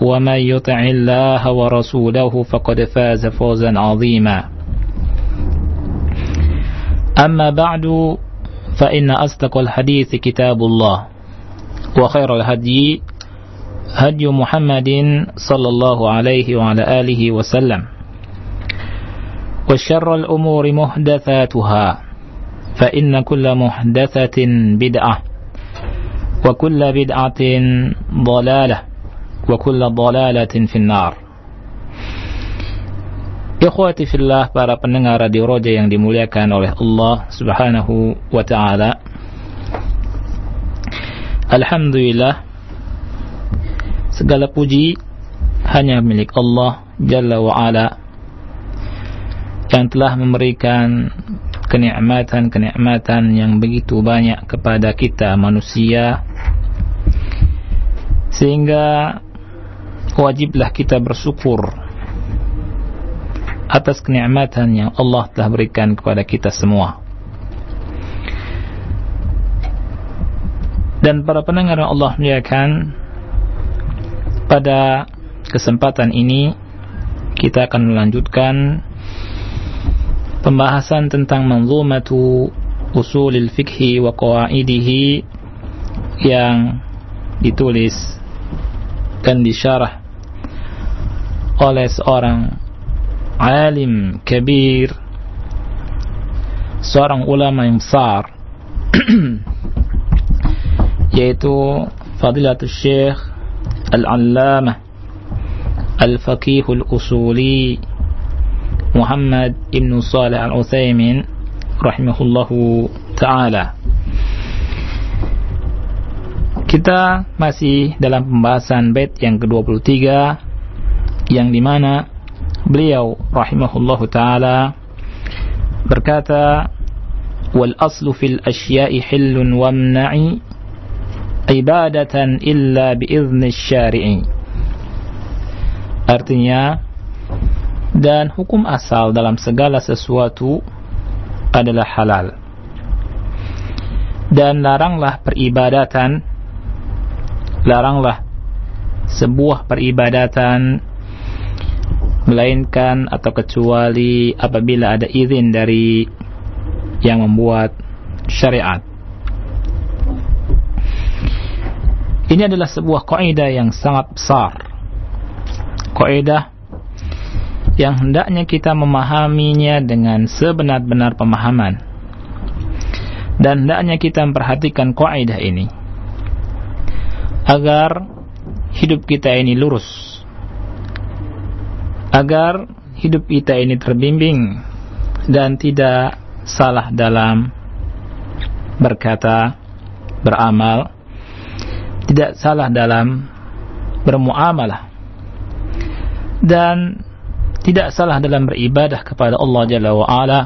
ومن يطع الله ورسوله فقد فاز فوزا عظيما. أما بعد فإن أصدق الحديث كتاب الله. وخير الهدي هدي محمد صلى الله عليه وعلى آله وسلم. وشر الأمور محدثاتها. فإن كل محدثة بدعة وكل بدعة ضلالة. وكل ضلالة في النار Ikhwati fillah para pendengar Radio Roja yang dimuliakan oleh Allah Subhanahu wa taala. Alhamdulillah segala puji hanya milik Allah Jalla wa ala yang telah memberikan kenikmatan-kenikmatan yang begitu banyak kepada kita manusia sehingga wajiblah kita bersyukur atas kenikmatan yang Allah telah berikan kepada kita semua. Dan para pendengar yang Allah muliakan pada kesempatan ini kita akan melanjutkan pembahasan tentang manzumatu usulil fikhi wa qawaidihi yang ditulis dan disyarah oleh seorang alim kabir seorang ulama yang besar yaitu Fadilatul Syekh Al-Allamah Al-Faqih Al-Usuli Muhammad Ibn Salih Al-Uthaymin rahimahullahu taala kita masih dalam pembahasan bait yang ke-23 yang di mana beliau rahimahullahu taala berkata wal aslu fil asya'i hillun wamna'i ibadatan illa biizni syari'i. Artinya dan hukum asal dalam segala sesuatu adalah halal. Dan laranglah peribadatan laranglah sebuah peribadatan melainkan atau kecuali apabila ada izin dari yang membuat syariat. Ini adalah sebuah kaidah yang sangat besar. Kaidah yang hendaknya kita memahaminya dengan sebenar-benar pemahaman. Dan hendaknya kita memperhatikan kaidah ini agar hidup kita ini lurus. Agar hidup kita ini terbimbing dan tidak salah dalam berkata, beramal, tidak salah dalam bermuamalah dan tidak salah dalam beribadah kepada Allah Jalla wa Ala.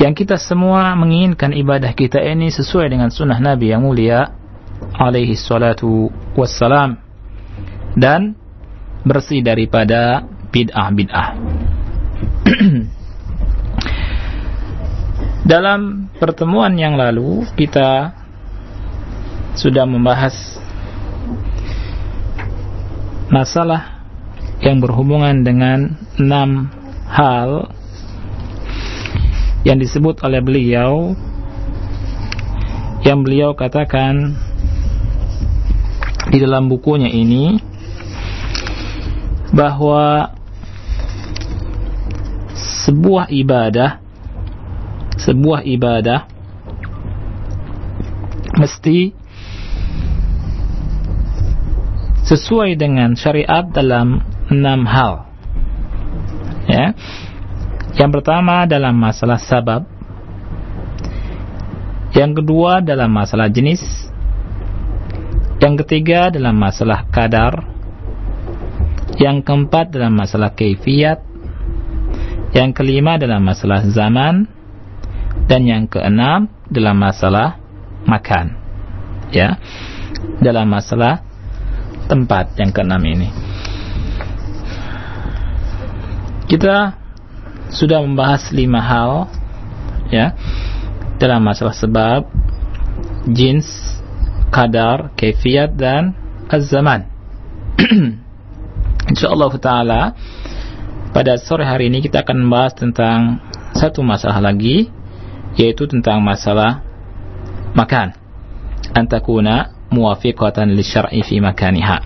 Yang kita semua menginginkan ibadah kita ini sesuai dengan sunnah Nabi yang mulia alaihi salatu wassalam dan bersih daripada bid'ah-bid'ah. Dalam pertemuan yang lalu kita sudah membahas masalah yang berhubungan dengan enam hal yang disebut oleh beliau yang beliau katakan di dalam bukunya ini bahwa sebuah ibadah sebuah ibadah mesti sesuai dengan syariat dalam enam hal. Ya. Yang pertama dalam masalah sabab. Yang kedua dalam masalah jenis. Yang ketiga dalam masalah kadar. Yang keempat dalam masalah keifiat. Yang kelima dalam masalah zaman. Dan yang keenam dalam masalah makan. Ya. Dalam masalah tempat yang keenam ini. Kita sudah membahas lima hal ya dalam masalah sebab, jins, kadar, kefiat dan az-zaman. Insyaallah taala pada sore hari ini kita akan membahas tentang satu masalah lagi yaitu tentang masalah makan. Antakuna muwafiqatan li syar'i fi makaniha.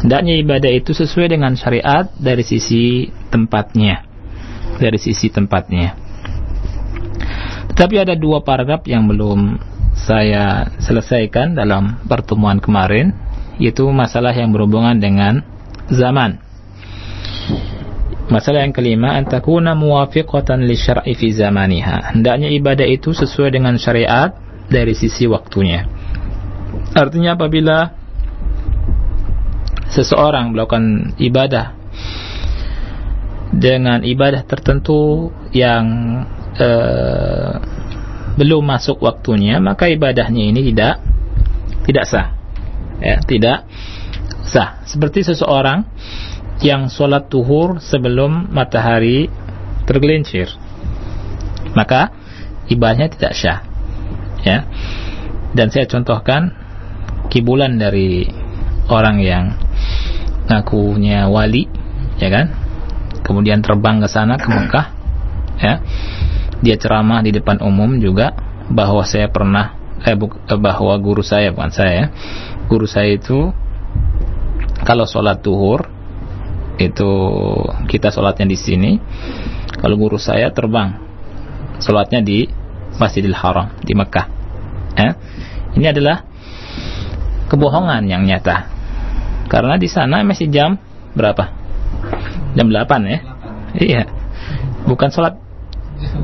Hendaknya ibadah itu sesuai dengan syariat dari sisi tempatnya. Dari sisi tempatnya. Tetapi ada dua paragraf yang belum saya selesaikan dalam pertemuan kemarin, yaitu masalah yang berhubungan dengan zaman. Masalah yang kelima, antakuna muwafiqatan li syar'i fi zamaniha. Hendaknya ibadah itu sesuai dengan syariat dari sisi waktunya. Artinya apabila seseorang melakukan ibadah dengan ibadah tertentu yang uh, belum masuk waktunya maka ibadahnya ini tidak tidak sah. Ya tidak sah. Seperti seseorang yang sholat tuhur sebelum matahari tergelincir maka ibadahnya tidak sah. Ya. Dan saya contohkan kibulan dari orang yang ngakunya wali ya kan? Kemudian terbang ke sana ke Mekah ya dia ceramah di depan umum juga bahwa saya pernah eh, eh bahwa guru saya bukan saya ya. guru saya itu kalau sholat tuhur itu kita sholatnya di sini kalau guru saya terbang sholatnya di Masjidil Haram di Mekah ya. ini adalah kebohongan yang nyata. Karena di sana masih jam berapa? Jam 8 ya? Iya. Bukan sholat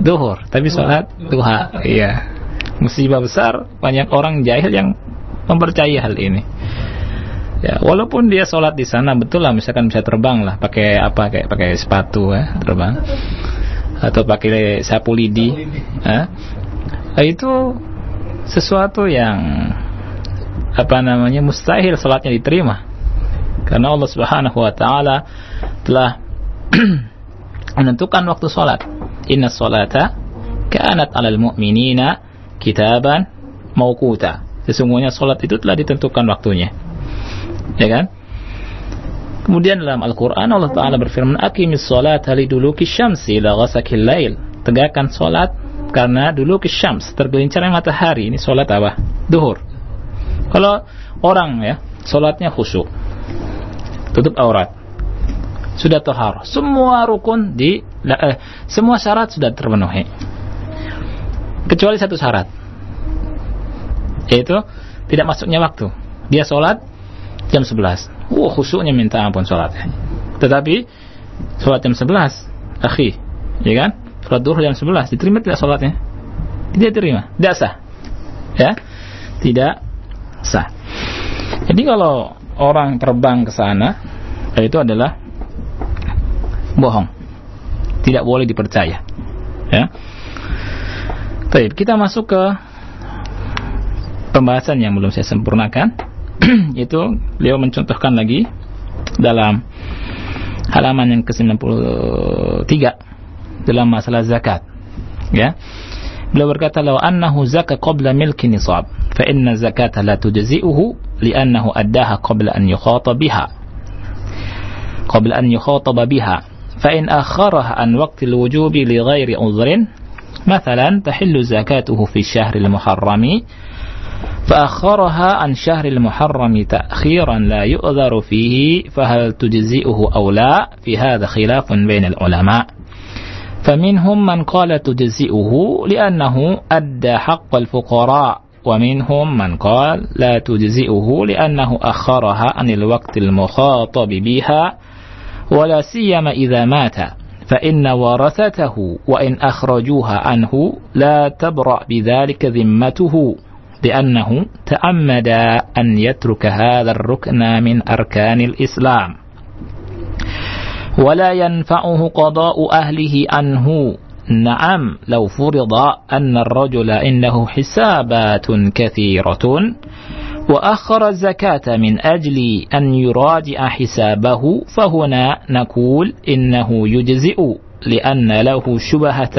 duhur, tapi sholat duha. Iya. Musibah besar, banyak orang jahil yang mempercayai hal ini. Ya, walaupun dia sholat di sana betul lah, misalkan bisa terbang lah, pakai apa kayak pakai sepatu ya, terbang, atau pakai sapu lidi, ya. Nah, itu sesuatu yang apa namanya mustahil salatnya diterima karena Allah Subhanahu wa taala telah menentukan waktu salat inna salata kanat 'alal mu'minina kitaban mauquta sesungguhnya salat itu telah ditentukan waktunya. Ya kan? Kemudian dalam Al-Quran Allah Ta'ala berfirman Aqimis salat haliduluki syamsi ila ghasakil lail. Tegakkan salat karena dulu syams tergelincirnya matahari. Ini salat apa? Duhur. Kalau orang ya, sholatnya khusyuk, tutup aurat, sudah tohar, semua rukun di, eh, semua syarat sudah terpenuhi, kecuali satu syarat, yaitu tidak masuknya waktu. Dia sholat jam 11. Wah, khusyuknya minta ampun sholatnya. Tetapi sholat jam 11, akhi, ya kan? Sholat duhur jam 11, diterima tidak sholatnya? Tidak diterima, tidak sah. Ya, tidak sah. Jadi kalau orang terbang ke sana itu adalah bohong. Tidak boleh dipercaya. Ya. Baik, kita masuk ke pembahasan yang belum saya sempurnakan Itu beliau mencontohkan lagi dalam halaman yang ke-93 dalam masalah zakat. Ya. Beliau berkata, "Law annahu zaka qabla milki nisab, fa inna zakata la tujzi'uhu li'annahu addaha qabla an yukhata biha." Qabla an yukhataba biha. Akharaha an waqti al-wujubi li ghairi udhrin, مثلا تحل زكاته في الشهر المحرم فأخرها عن شهر المحرم تأخيرا لا يؤذر فيه فهل تجزئه أو لا؟ في هذا خلاف بين العلماء. فمنهم من قال تجزئه لأنه أدى حق الفقراء ومنهم من قال لا تجزئه لأنه أخرها عن الوقت المخاطب بها ولا سيما إذا مات فإن ورثته وإن أخرجوها عنه لا تبرأ بذلك ذمته لأنه تعمد أن يترك هذا الركن من أركان الإسلام. ولا ينفعه قضاء أهله عنه. نعم لو فرض أن الرجل إنه حسابات كثيرة وأخر الزكاة من أجل أن يراجع حسابه فهنا نقول إنه يجزئ لأن له شبهة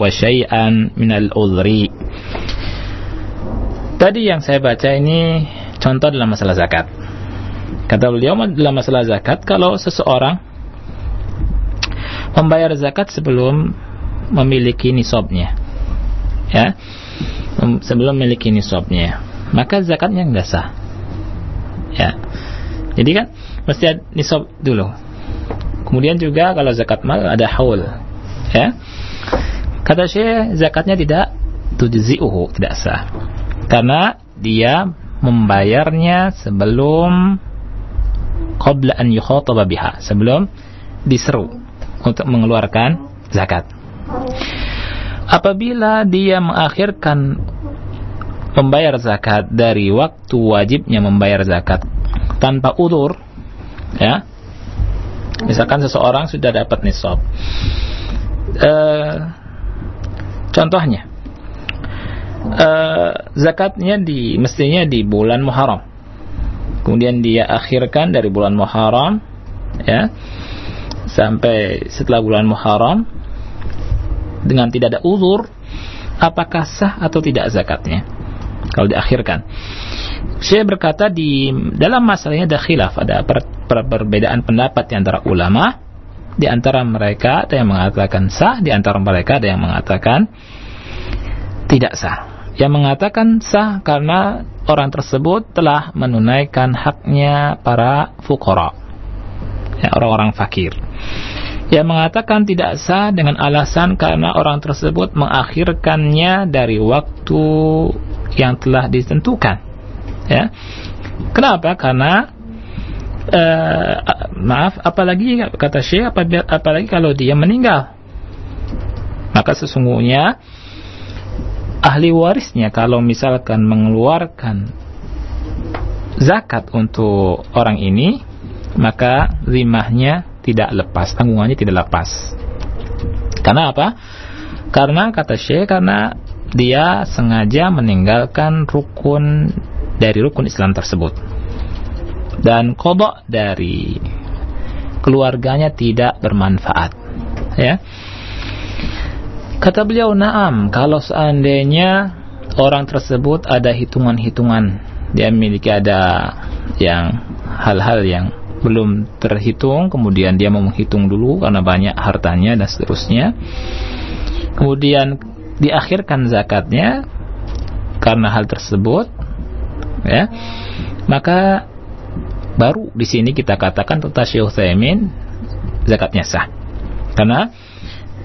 وشيئا من العذر Tadi yang saya baca ini contoh dalam masalah zakat. Kata beliau dalam masalah zakat kalau seseorang membayar zakat sebelum memiliki nisabnya. Ya. Sebelum memiliki nisabnya, maka zakatnya enggak sah. Ya. Jadi kan mesti ada nisab dulu. Kemudian juga kalau zakat mal ada haul. Ya. Kata Syekh zakatnya tidak tujzi'uhu, tidak sah karena dia membayarnya sebelum qabla an yukhataba biha sebelum diseru untuk mengeluarkan zakat apabila dia mengakhirkan membayar zakat dari waktu wajibnya membayar zakat tanpa udur ya. Misalkan seseorang sudah dapat nisab. E, contohnya uh, zakatnya di mestinya di bulan Muharram. Kemudian dia akhirkan dari bulan Muharram ya sampai setelah bulan Muharram dengan tidak ada uzur apakah sah atau tidak zakatnya kalau diakhirkan. Saya berkata di dalam masalahnya ada khilaf, ada per, per, perbedaan pendapat di antara ulama. Di antara mereka ada yang mengatakan sah, di antara mereka ada yang mengatakan tidak sah yang mengatakan sah karena orang tersebut telah menunaikan haknya para fukara ya, orang-orang fakir yang mengatakan tidak sah dengan alasan karena orang tersebut mengakhirkannya dari waktu yang telah ditentukan. Ya. Kenapa? Karena uh, maaf apalagi kata Syekh apalagi kalau dia meninggal. Maka sesungguhnya ahli warisnya kalau misalkan mengeluarkan zakat untuk orang ini maka zimahnya tidak lepas tanggungannya tidak lepas. Karena apa? Karena kata Syekh karena dia sengaja meninggalkan rukun dari rukun Islam tersebut. Dan kodok dari keluarganya tidak bermanfaat ya. Kata beliau, "Na'am, kalau seandainya orang tersebut ada hitungan-hitungan, dia memiliki ada yang hal-hal yang belum terhitung, kemudian dia mau menghitung dulu karena banyak hartanya dan seterusnya. Kemudian diakhirkan zakatnya karena hal tersebut, ya. Maka baru di sini kita katakan tentang Syekh zakatnya sah. Karena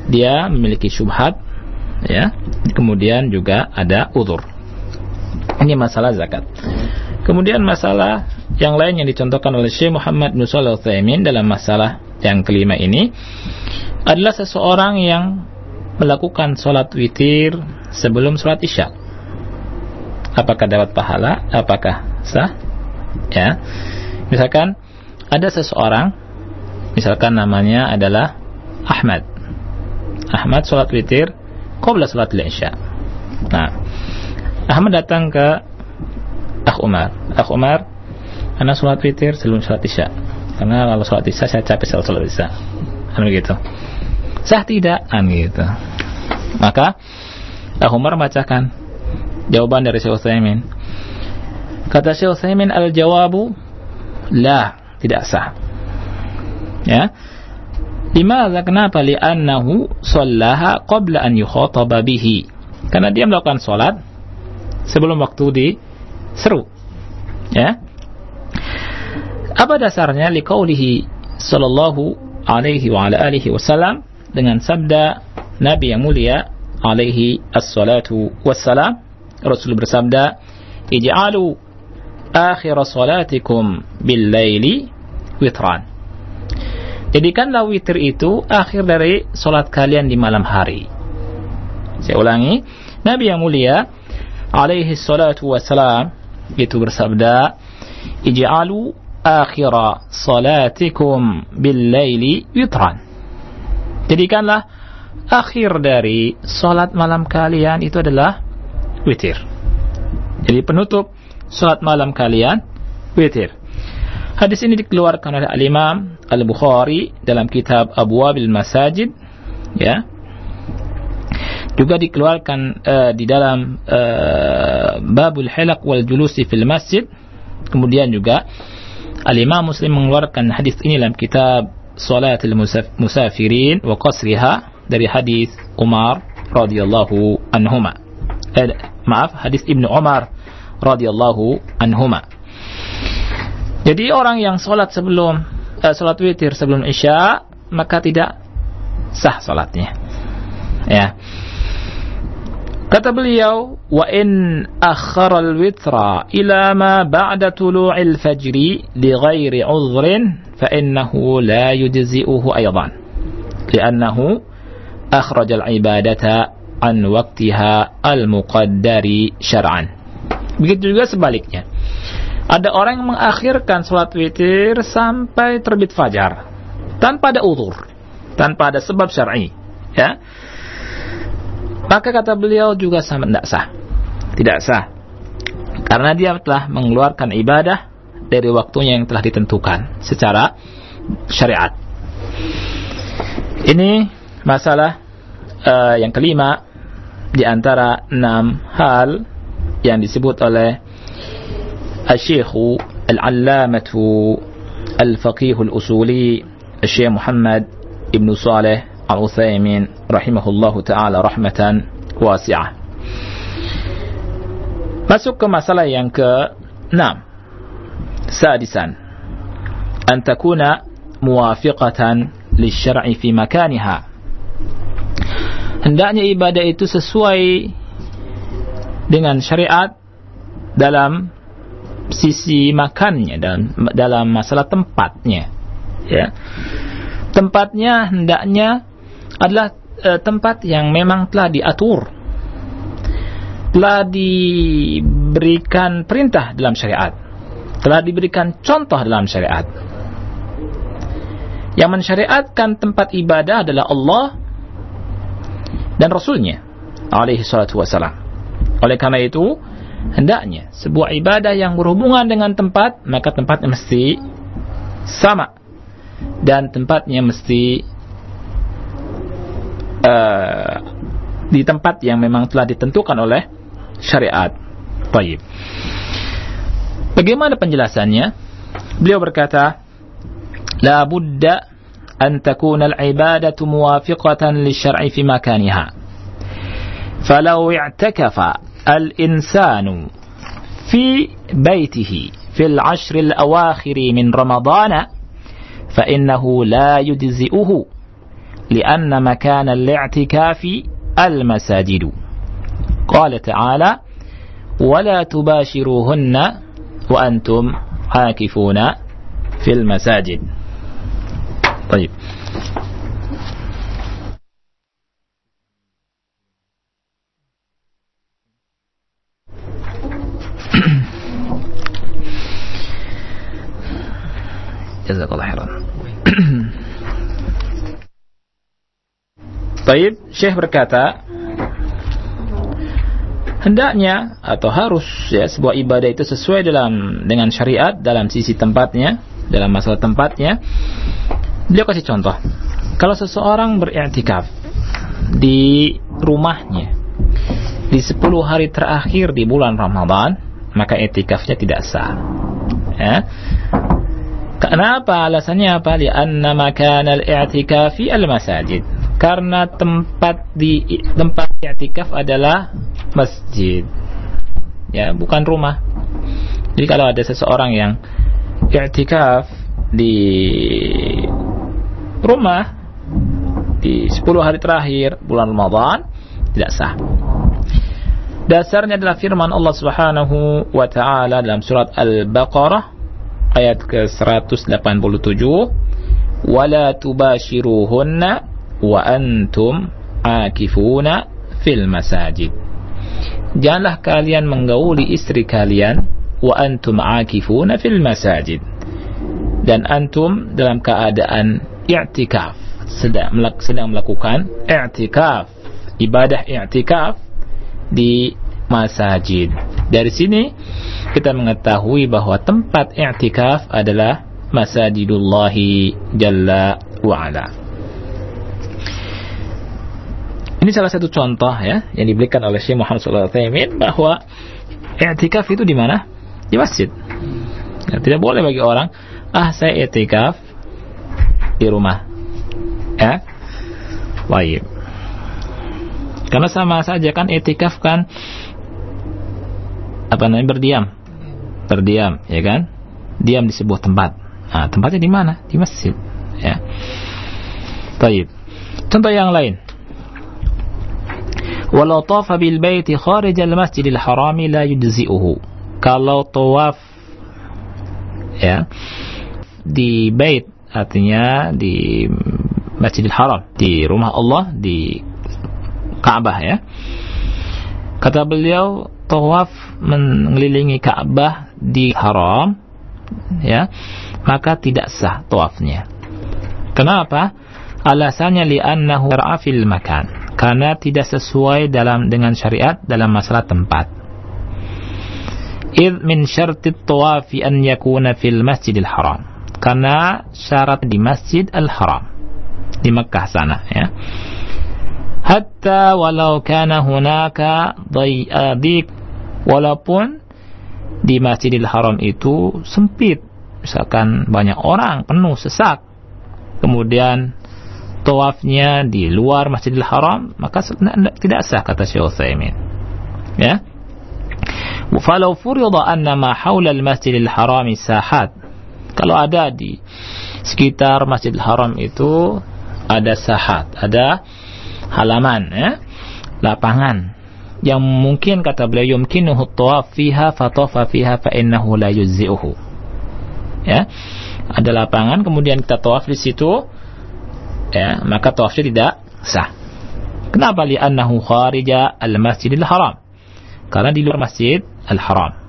dia memiliki syubhat ya kemudian juga ada udur ini masalah zakat kemudian masalah yang lain yang dicontohkan oleh Syekh Muhammad bin Shalih dalam masalah yang kelima ini adalah seseorang yang melakukan sholat witir sebelum sholat isya. Apakah dapat pahala? Apakah sah? Ya. Misalkan ada seseorang misalkan namanya adalah Ahmad. Ahmad sholat witir qabla sholat isya. Nah Ahmad datang ke Akh Umar Akh Umar anak sholat witir sebelum sholat isya karena kalau sholat isya saya capek sholat sholat isya kan begitu sah tidak kan gitu maka Ah Umar bacakan jawaban dari Syekh Utsaimin. Kata Syekh Utsaimin al-jawabu la, tidak sah. Ya. Limadha kenapa? Li'annahu sallaha qabla an yukhataba bihi. Karena dia melakukan salat sebelum waktu diseru. Ya. Apa dasarnya liqaulihi sallallahu alaihi wa ala alihi wasallam dengan sabda Nabi yang mulia alaihi assalatu wassalam Rasul bersabda ij'alu akhir salatikum bil laili witran jadikanlah witir itu akhir dari salat kalian di malam hari saya ulangi Nabi yang mulia alaihi salatu wassalam itu bersabda ij'alu akhir salatikum bil laili witran jadikanlah akhir dari sholat malam kalian itu adalah witir. Jadi penutup sholat malam kalian witir. Hadis ini dikeluarkan oleh Al-Imam Al-Bukhari dalam kitab Abu Wabil Masajid ya. Juga dikeluarkan uh, di dalam uh, Babul Hilaq wal Julusi fil Masjid. Kemudian juga Al-Imam Muslim mengeluarkan hadis ini dalam kitab Salatul Musafirin wa Qasriha dari hadis Umar radhiyallahu anhuma. Eh, maaf, hadis Ibnu Umar radhiyallahu anhuma. Jadi orang yang sholat sebelum eh, sholat witir sebelum isya maka tidak sah sholatnya. Ya. Kata beliau, wa in akhara al-witra ila ma ba'da tulu'il fajri li ghairi udhrin fa innahu la yujzi'uhu aydan. Li'annahu akhraj al-ibadata an waktiha al-muqaddari syar'an. Begitu juga sebaliknya. Ada orang yang mengakhirkan sholat witir sampai terbit fajar tanpa ada udur, tanpa ada sebab syar'i, ya. Maka kata beliau juga sama tidak sah. Tidak sah. Karena dia telah mengeluarkan ibadah dari waktunya yang telah ditentukan secara syariat. Ini masalah uh, yang kelima di antara enam hal yang disebut oleh Al-Syekh Al-Allamatu Al-Faqih Al-Usuli Al-Syekh Muhammad Ibn Saleh Al-Uthaymin rahimahullahu taala rahmatan wasi'ah. Masuk ke masalah yang ke-6. Sadisan. An takuna muwafiqatan lisyar'i fi makaniha hendaknya ibadah itu sesuai dengan syariat dalam sisi makannya dan dalam masalah tempatnya ya tempatnya hendaknya adalah e, tempat yang memang telah diatur telah diberikan perintah dalam syariat telah diberikan contoh dalam syariat yang mensyariatkan tempat ibadah adalah Allah dan Rasulnya alaihi salatu wassalam. Oleh karena itu, hendaknya sebuah ibadah yang berhubungan dengan tempat, maka tempatnya mesti sama. Dan tempatnya mesti uh, di tempat yang memang telah ditentukan oleh syariat. Taib. Bagaimana penjelasannya? Beliau berkata, La budda أن تكون العبادة موافقة للشرع في مكانها فلو اعتكف الإنسان في بيته في العشر الأواخر من رمضان فإنه لا يجزئه لأن مكان الاعتكاف المساجد. قال تعالى ولا تباشروهن وأنتم عاكفون في المساجد. طيب. جزاك الله خيرا. Taib, Syekh berkata, hendaknya atau harus ya sebuah ibadah itu sesuai dalam dengan syariat dalam sisi tempatnya, dalam masalah tempatnya Beliau kasih contoh. Kalau seseorang beriktikaf di rumahnya di 10 hari terakhir di bulan Ramadan, maka etikafnya tidak sah. Ya. Kenapa? Alasannya apa? Lianna makan al-i'tikafi al-masajid. Karena tempat di tempat i'tikaf adalah masjid. Ya, bukan rumah. Jadi kalau ada seseorang yang i'tikaf di rumah di 10 hari terakhir bulan Ramadan tidak sah. Dasarnya adalah firman Allah Subhanahu wa taala dalam surat Al-Baqarah ayat ke-187, "Wala tubashiruhunna wa antum akifuna fil masajid." Janganlah kalian menggauli istri kalian wa antum akifuna fil masajid. Dan antum dalam keadaan i'tikaf, sedang sedang melakukan i'tikaf, ibadah i'tikaf di masajid. Dari sini kita mengetahui bahwa tempat i'tikaf adalah Masajidullah Jalla wa Ala. Ini salah satu contoh ya yang diberikan oleh Syekh Muhammad sallallahu alaihi bahwa i'tikaf itu di mana? Di masjid. Ya, tidak boleh bagi orang, ah saya i'tikaf di rumah. Ya. Baik. Karena sama saja kan etikaf kan apa namanya berdiam. Berdiam, ya kan? Diam di sebuah tempat. Nah, tempatnya di mana? Di masjid, ya. Baik. Contoh yang lain. Walau tawafa bil baiti kharij al masjidil harami la yujzi'uhu. Kalau tawaf ya di bait artinya di Masjidil Haram, di rumah Allah di Ka'bah ya. Kata beliau tawaf mengelilingi Ka'bah di haram ya, maka tidak sah tawafnya. Kenapa? Alasannya li'annahu ra'afil makan. Karena tidak sesuai dalam dengan syariat dalam masalah tempat. Id min syarti tawafi an yakuna fil masjidil haram. Karena syarat di masjid al-haram. Di Mekah sana ya hatta walau kana hunaka dik walaupun di Masjidil Haram itu sempit misalkan banyak orang penuh sesak kemudian tawafnya di luar Masjidil Haram maka tidak sah kata Syekh Utsaimin. Ya? Falau furida anna ma haula al-Masjidil Haram sahat. Kalau ada di sekitar Masjidil Haram itu ada sahat ada halaman ya? Lapangan. Yang mungkin kata beliau yumkinuhu tawaf fiha fatafa fiha fa innahu la yujzi'uhu ya? Ada lapangan kemudian kita tawaf di situ ya maka tawafnya tidak sah. Kenapa? Li annahu kharija al masjidil haram. Karena di luar masjid al haram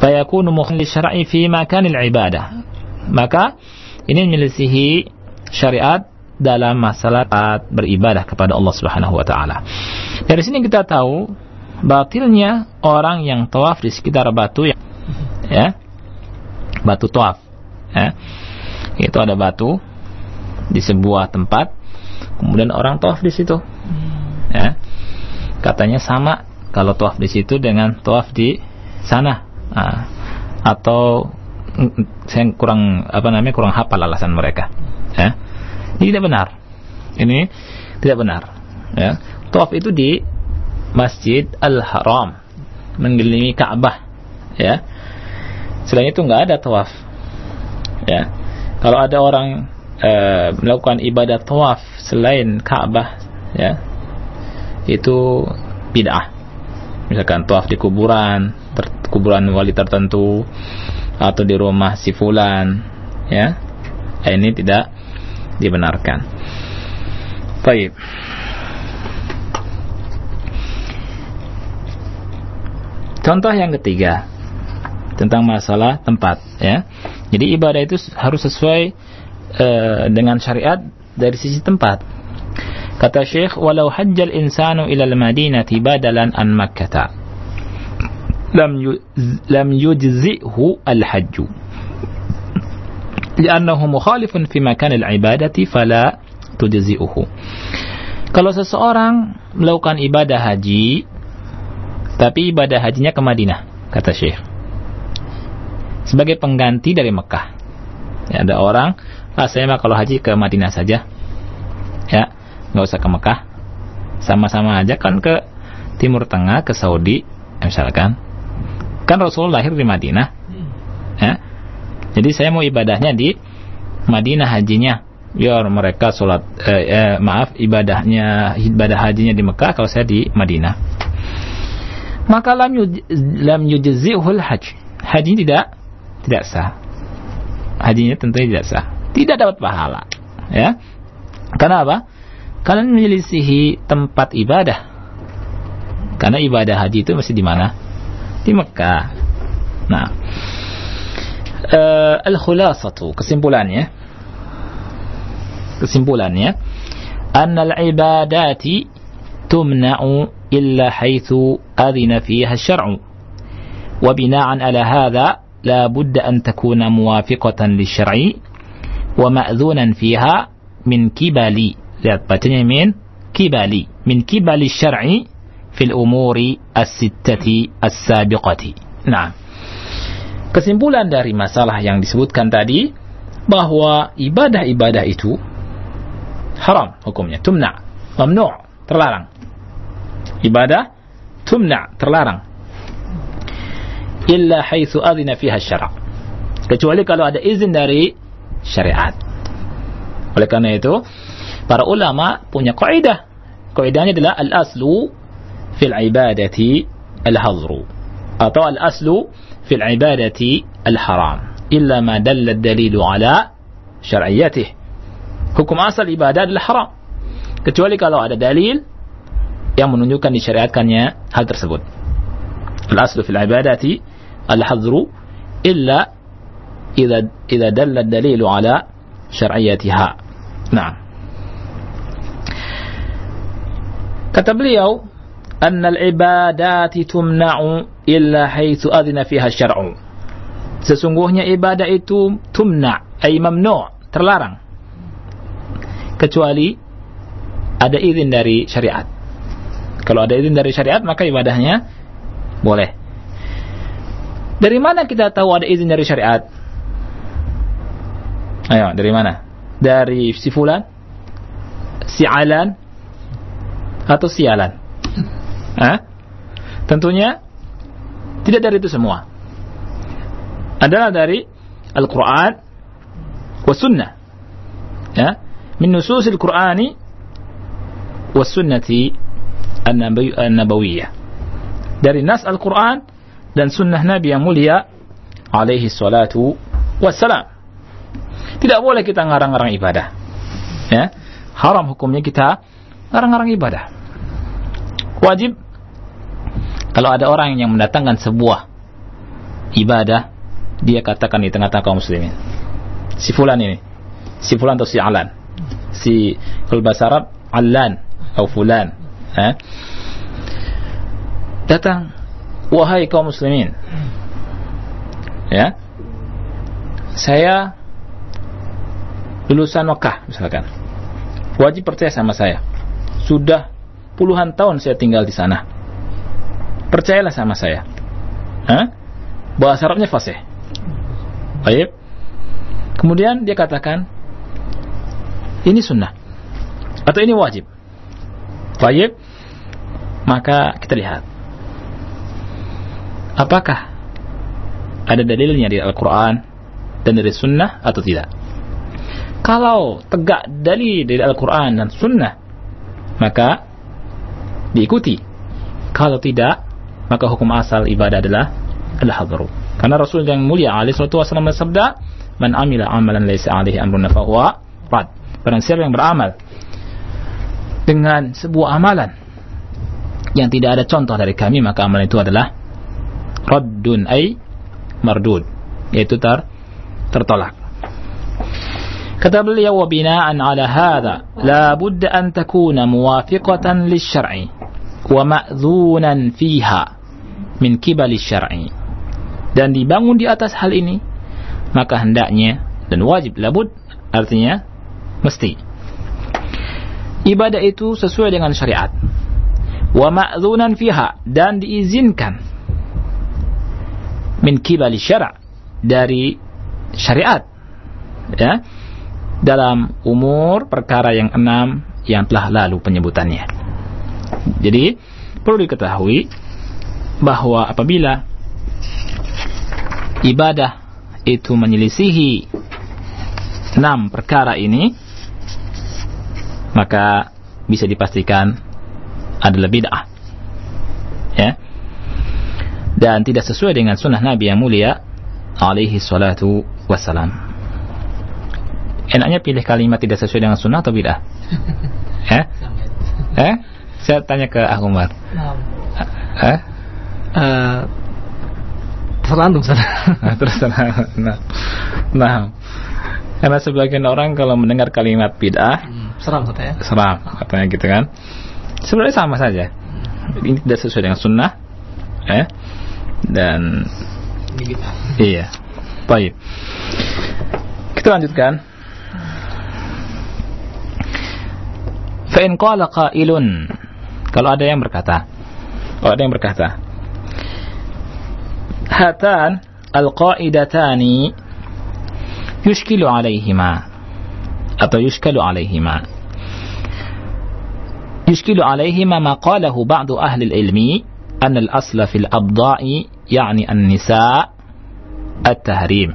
fayakunu mukhalil syar'i fi makanil ibadah. Maka ini menyelisihi syariat dalam masalah beribadah kepada Allah Subhanahu wa taala. Dari sini kita tahu batilnya orang yang tawaf di sekitar batu ya, ya batu tawaf ya. itu ada batu di sebuah tempat kemudian orang tawaf di situ ya katanya sama kalau tawaf di situ dengan tawaf di sana nah, atau saya kurang apa namanya kurang hafal alasan mereka ya ini tidak benar. Ini tidak benar. Ya. Tawaf itu di Masjid Al-Haram mengelilingi Ka'bah. Ya. Selain itu nggak ada tawaf. Ya. Kalau ada orang e, melakukan ibadah tawaf selain Ka'bah, ya, itu bid'ah. Misalkan tawaf di kuburan, kuburan wali tertentu, atau di rumah si fulan, ya, ini tidak dibenarkan. Baik. Contoh yang ketiga tentang masalah tempat ya. Jadi ibadah itu harus sesuai uh, dengan syariat dari sisi tempat. Kata Syekh, "Walau hajjal insanu ila al-Madinati badalan an Makkah, lam yu, lam yujzihu al-hajju." li'annahu mukhalifun fi makan al-ibadati fala tujzi'uhu. Kalau seseorang melakukan ibadah haji Tapi ibadah hajinya ke Madinah, kata Syekh. Sebagai pengganti dari Mekah. Ya, ada orang, ah saya mah kalau haji ke Madinah saja. Ya, nggak usah ke Mekah. Sama-sama aja kan ke Timur Tengah, ke Saudi, misalkan. Kan Rasulullah lahir di Madinah. Ya. Jadi saya mau ibadahnya di Madinah hajinya biar mereka sholat eh, eh, maaf ibadahnya ibadah hajinya di Mekah kalau saya di Madinah maka lam yuj, lam yujzihul haj haji tidak tidak sah hajinya tentunya tidak sah tidak dapat pahala ya. Karena apa? Karena menyelisihi tempat ibadah. Karena ibadah haji itu masih di mana? Di Mekah. Nah uh, al-khulasatu kesimpulannya. Kesimpulannya annal ibadati tumna'u illa haitsu adhina fiha asy-syar'u wa bina'an ala hadha la budda an takuna muwafiqatan lisyar'i wa ma'dhunan fiha min kibali. Lihat bacanya min kibali. Min kibali syar'i fil umuri as-sittati as-sabiqati. Nah kesimpulan dari masalah yang disebutkan tadi bahwa ibadah-ibadah itu haram hukumnya tumna mamnu terlarang. Ibadah tumna terlarang. Illa haitsu adina fiha syara kecuali kalau ada izin dari syariat. Oleh karena itu para ulama punya kaidah. Kaidahnya adalah al aslu fil ibadati al hazru atau al aslu fil ibadati al haram illa ma dalla dalilu ala syar'iyyatihi hukum asal ibadah adalah haram. Kecuali kalau ada dalil yang menunjukkan disyariatkannya hal tersebut. Al-aslu fil ibadati al-hadru illa idza idza dalla dalilu ala syar'iyyatiha. Nah. Kata beliau, "Anna al-ibadati tumna'u illa haitsu adina fiha syar'u." Sesungguhnya ibadah itu tumna, ay mamnu', terlarang kecuali ada izin dari syariat. Kalau ada izin dari syariat maka ibadahnya boleh. Dari mana kita tahu ada izin dari syariat? Ayo, dari mana? Dari si fulan? Si alan? Atau si alan? Hah? Tentunya tidak dari itu semua. Adalah dari Al-Quran wa sunnah. Ya? Min nususil Qur'ani wa sunnati an-nabawiyah. Dari nas Al-Quran dan sunnah Nabi yang mulia alaihi salatu wassalam tidak boleh kita ngarang-ngarang ibadah. Ya. Haram hukumnya kita ngarang-ngarang ibadah. Wajib. Kalau ada orang yang mendatangkan sebuah ibadah dia katakan di tengah-tengah kaum muslimin si fulan ini si fulan atau si alan si kalau bahasa Arab Allan atau Fulan. Eh? datang wahai kaum muslimin. Ya. Saya lulusan Mekah misalkan. Wajib percaya sama saya. Sudah puluhan tahun saya tinggal di sana. Percayalah sama saya. Hah? bahasa Arabnya fasih. Baik. Kemudian dia katakan ini sunnah atau ini wajib? Wajib maka kita lihat. Apakah ada dalilnya di Al-Quran dan dari sunnah atau tidak kalau tegak dalil dari Al-Quran dan sunnah maka diikuti. Kalau tidak maka hukum asal ibadah adalah al-hadru karena Rasul yang mulia alaihi wasallam bersabda man amila amalan laisa alaihi amruna fahuwa rad. Barang siapa yang beramal dengan sebuah amalan yang tidak ada contoh dari kami maka amalan itu adalah raddun ay mardud yaitu ter tertolak kata beliau ma'dhunan dan dibangun di atas hal ini maka hendaknya dan wajib labud artinya Mesti. Ibadah itu sesuai dengan syariat. wa ma'dzunan fiha dan diizinkan min kibali syara' dari syariat ya dalam umur perkara yang enam yang telah lalu penyebutannya. Jadi perlu diketahui bahwa apabila ibadah itu menyelisihi enam perkara ini maka bisa dipastikan adalah bid'ah. Ya. Dan tidak sesuai dengan sunnah Nabi yang mulia alaihi salatu wassalam enaknya pilih kalimat tidak sesuai dengan sunnah atau bid'ah? Eh? Eh? Saya tanya ke Ahumar eh? Uh, tergantung sana. nah, terus nah, nah. Karena sebagian orang kalau mendengar kalimat bid'ah Hmm, seram kata ya. seram katanya gitu kan. Sebenarnya sama saja. Ini tidak sesuai dengan sunnah ya dan Ini bid'ah. iya. Baik. Kita lanjutkan fa'in qala qailun kalau ada yang berkata kalau ada yang berkata hatan al-qa'idatani yushkilu alaihima atau yushkalu alaihima يشكل عليهما ما قاله بعض أهل العلم أن الأصل في الأبضاء يعني النساء التحريم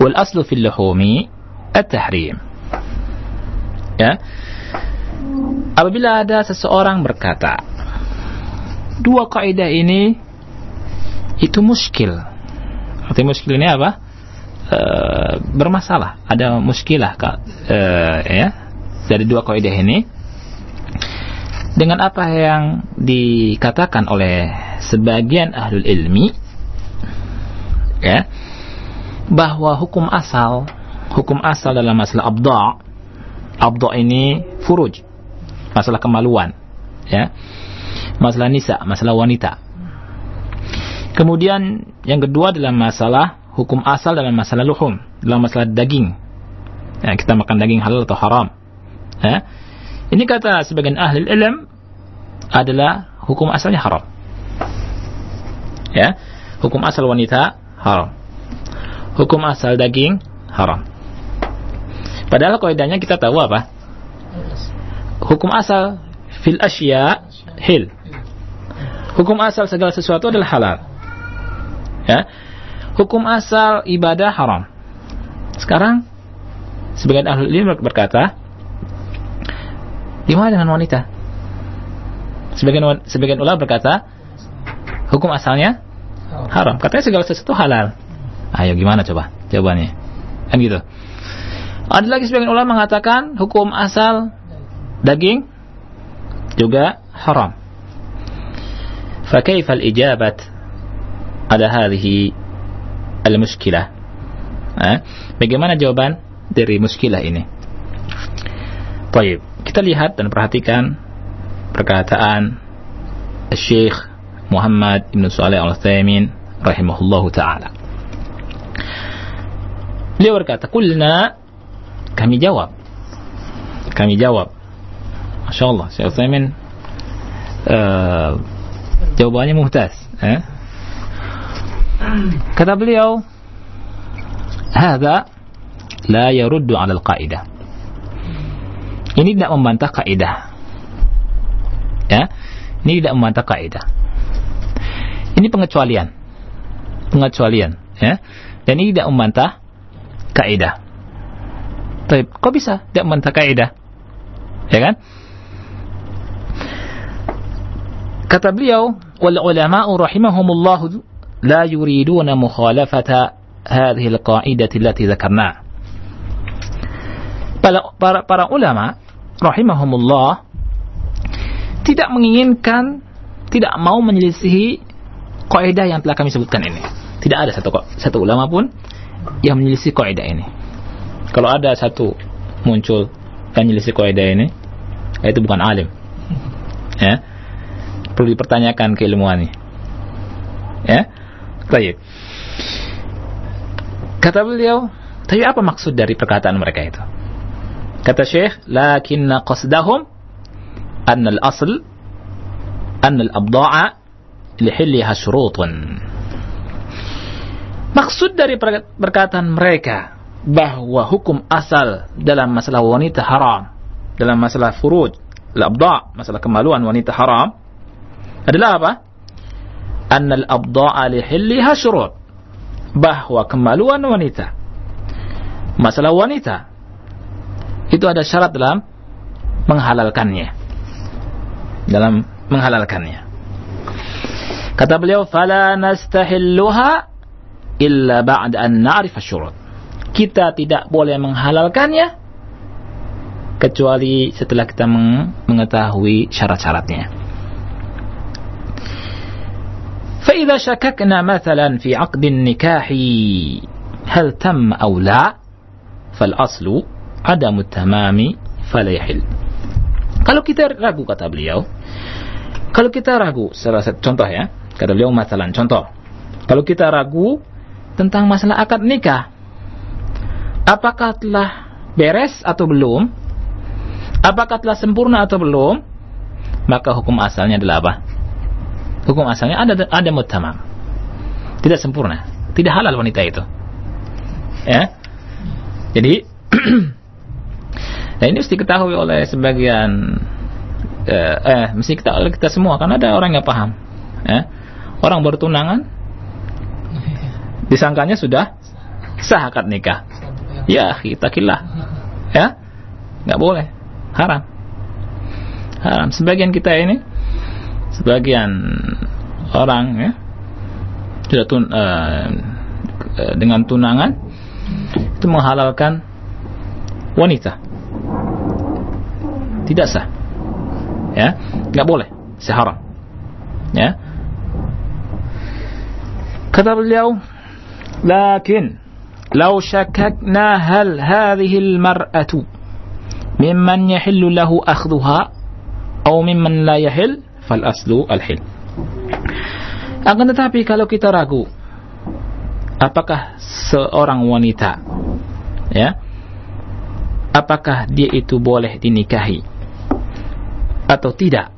والأصل في اللحوم التحريم apabila ada seseorang berkata dua kaidah ini itu muskil. Arti muskil ini apa? E, bermasalah. Ada muskilah e, ya. Dari dua kaidah ini. Dengan apa yang dikatakan oleh sebagian ahlul ilmi ya bahwa hukum asal hukum asal dalam masalah abda abda ini furuj masalah kemaluan ya masalah nisa masalah wanita kemudian yang kedua dalam masalah hukum asal dalam masalah luhum dalam masalah daging ya, kita makan daging halal atau haram ya ini kata sebagian ahli ilm adalah hukum asalnya haram. Ya, hukum asal wanita haram. Hukum asal daging haram. Padahal kaidahnya kita tahu apa? Hukum asal fil asya hil. Hukum asal segala sesuatu adalah halal. Ya. Hukum asal ibadah haram. Sekarang sebagian ahli ilmu berkata, Gimana dengan wanita? Sebagian sebagian ulama berkata hukum asalnya haram. Katanya segala sesuatu halal. Ayo gimana coba jawabannya? Kan gitu. Ada lagi sebagian ulama mengatakan hukum asal daging juga haram. فكيف الإجابة على هذه المشكلة؟ Bagaimana jawaban dari muskilah ini? Baik, kita lihat dan perhatikan perkataan Syekh Muhammad Ibn Saleh Al-Utsaimin rahimahullahu taala. Beliau berkata, "Kulna kami jawab. Kami jawab. Masya Allah, Syekh Utsaimin uh, jawabannya muhtas. Eh? Kata beliau, "Hada la yaruddu 'ala al-qa'idah." Ini tidak membantah kaidah. Ya. Ini tidak membantah kaidah. Ini pengecualian. Pengecualian, ya. Dan ini tidak membantah kaidah. Tapi kok bisa tidak membantah kaidah? Ya kan? Kata beliau, "Wal ulama'u rahimahumullah la yuriduna mukhalafata hadhihi al-qa'idati allati dzakarna." Para, para, para ulama rahimahumullah tidak menginginkan tidak mau menyelisihi kaidah yang telah kami sebutkan ini. Tidak ada satu satu ulama pun yang menyelisih kaidah ini. Kalau ada satu muncul yang menyelisih kaidah ini, itu bukan alim. Ya. Perlu dipertanyakan keilmuannya. Ya. Baik. Kata beliau, tapi apa maksud dari perkataan mereka itu? Kata Syekh, lakinna qasdahum anna al-asl anna al-abda'a lihilliha syurutun. Maksud dari perkataan mereka bahwa hukum asal dalam masalah wanita haram, dalam masalah furuj, al-abda', masalah kemaluan wanita haram adalah apa? Anna al-abda'a lihilliha syurut. Bahwa kemaluan wanita masalah wanita itu ada syarat dalam menghalalkannya. Dalam menghalalkannya. Kata beliau, "Fala nastahilluha illa ba'da an na'rif syurut." Kita tidak boleh menghalalkannya kecuali setelah kita mengetahui syarat-syaratnya. فإذا شككنا مثلا في عقد النكاح هل تم أو لا فالأصل عدم التمام فلا يحل kalau kita ragu kata beliau kalau kita ragu salah satu contoh ya kata beliau masalah contoh kalau kita ragu tentang masalah akad nikah apakah telah beres atau belum apakah telah sempurna atau belum maka hukum asalnya adalah apa Hukum asalnya ada ada mutamam tidak sempurna. Tidak halal wanita itu. Ya. Jadi nah ini mesti diketahui oleh sebagian eh, eh mesti kita oleh kita semua. Karena ada orang yang paham. Ya. Orang bertunangan disangkanya sudah sah akad nikah. Ya kita kilah ya. Nggak boleh. Haram. Haram. Sebagian kita ini sebagian orang ya sudah tun, uh, dengan tunangan itu menghalalkan wanita tidak sah ya nggak boleh seharam ya kata beliau lakin لو شككنا هل هذه المرأة ممن يحل له أخذها أو ممن لا يحل fal aslu al hil. Akan tetapi kalau kita ragu apakah seorang wanita ya apakah dia itu boleh dinikahi atau tidak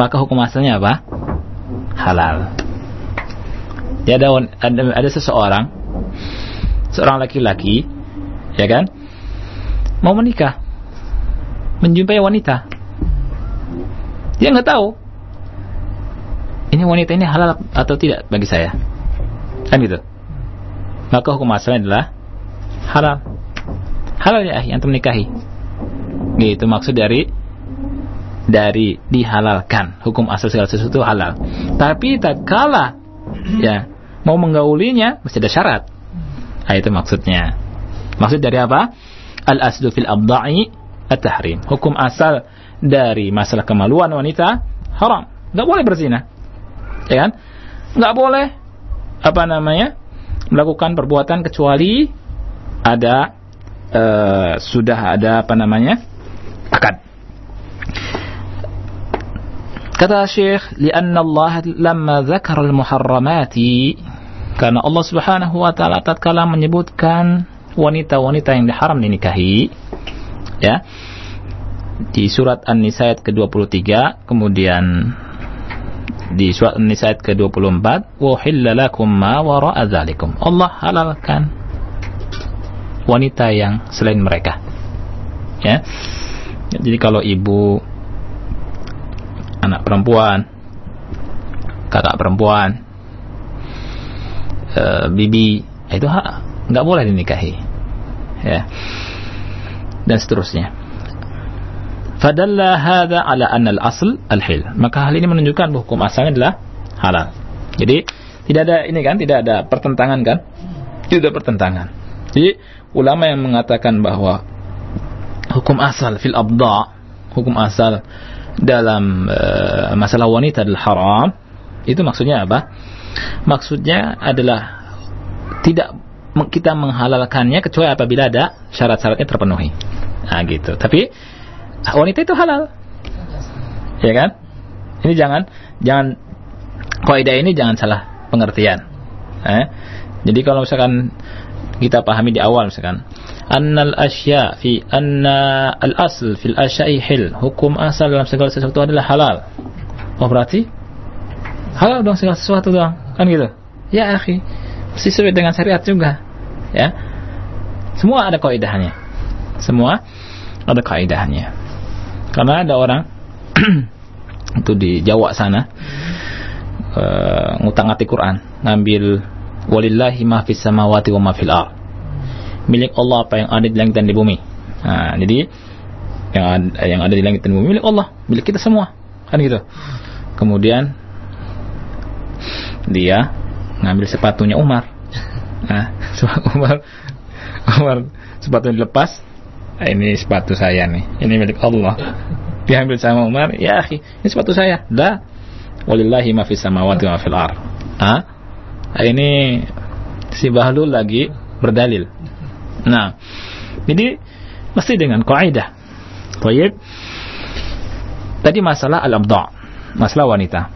maka hukum asalnya apa? Halal. Ya ada ada, ada seseorang seorang laki-laki ya kan mau menikah menjumpai wanita dia nggak tahu ini wanita ini halal atau tidak bagi saya. Kan gitu. Maka hukum asalnya adalah halal. Halal ya yang menikahi. Gitu maksud dari dari dihalalkan hukum asal segala sesuatu halal. Tapi tak kalah ya mau menggaulinya mesti ada syarat. Nah, itu maksudnya. Maksud dari apa? Al aslu fil abda'i at-tahrim. Hukum asal dari masalah kemaluan wanita haram. Nggak boleh berzina. Ya kan? Nggak boleh apa namanya? melakukan perbuatan kecuali ada uh, sudah ada apa namanya? akad. Kata Syekh, "Lianna Allah lamma dzakara al-muharramati" karena Allah Subhanahu wa taala tatkala menyebutkan wanita-wanita yang diharam dinikahi, ya di surat An-Nisa ayat ke-23 kemudian di surat An-Nisa ayat ke-24 wa lakum ma wara'a dzalikum. Allah halalkan wanita yang selain mereka. Ya. Jadi kalau ibu anak perempuan kakak perempuan e, bibi itu nggak boleh dinikahi. Ya. Dan seterusnya Fadalla hadha ala anna al-asl al-hil. Maka hal ini menunjukkan bahwa hukum asalnya adalah halal. Jadi tidak ada ini kan, tidak ada pertentangan kan? Tidak ada pertentangan. Jadi ulama yang mengatakan bahwa hukum asal fil abda, hukum asal dalam uh, masalah wanita adalah haram, itu maksudnya apa? Maksudnya adalah tidak kita menghalalkannya kecuali apabila ada syarat-syaratnya terpenuhi. Nah, gitu. Tapi wanita itu halal. Ya kan? Ini jangan jangan kaidah ini jangan salah pengertian. Eh? Jadi kalau misalkan kita pahami di awal misalkan annal asya fi anna al asl fil asya'i hil hukum asal dalam segala sesuatu adalah halal Oh berarti halal dong segala sesuatu dong, kan gitu. Ya akhi, mesti sesuai dengan syariat juga. Ya. Semua ada kaidahnya. Semua ada kaidahnya. Karena ada orang itu di Jawa sana uh, ngutang-ati Quran, ngambil walillahi ma fis samawati wa ma fil. Milik Allah apa yang ada di langit dan di bumi. Nah, jadi yang ada, yang ada di langit dan bumi milik Allah, milik kita semua. Kan gitu. Kemudian dia ngambil sepatunya Umar. Nah, Umar Umar sepatunya dilepas. Nah, ini sepatu saya nih. Ini milik Allah. Diambil sama Umar, ya akhi, ini sepatu saya. Dah. Walillahi ma fis samawati wa fil ard. Ah? Ini si Bahlul lagi berdalil. Nah, jadi mesti dengan kaidah. Baik. Tadi masalah al-abda, masalah wanita.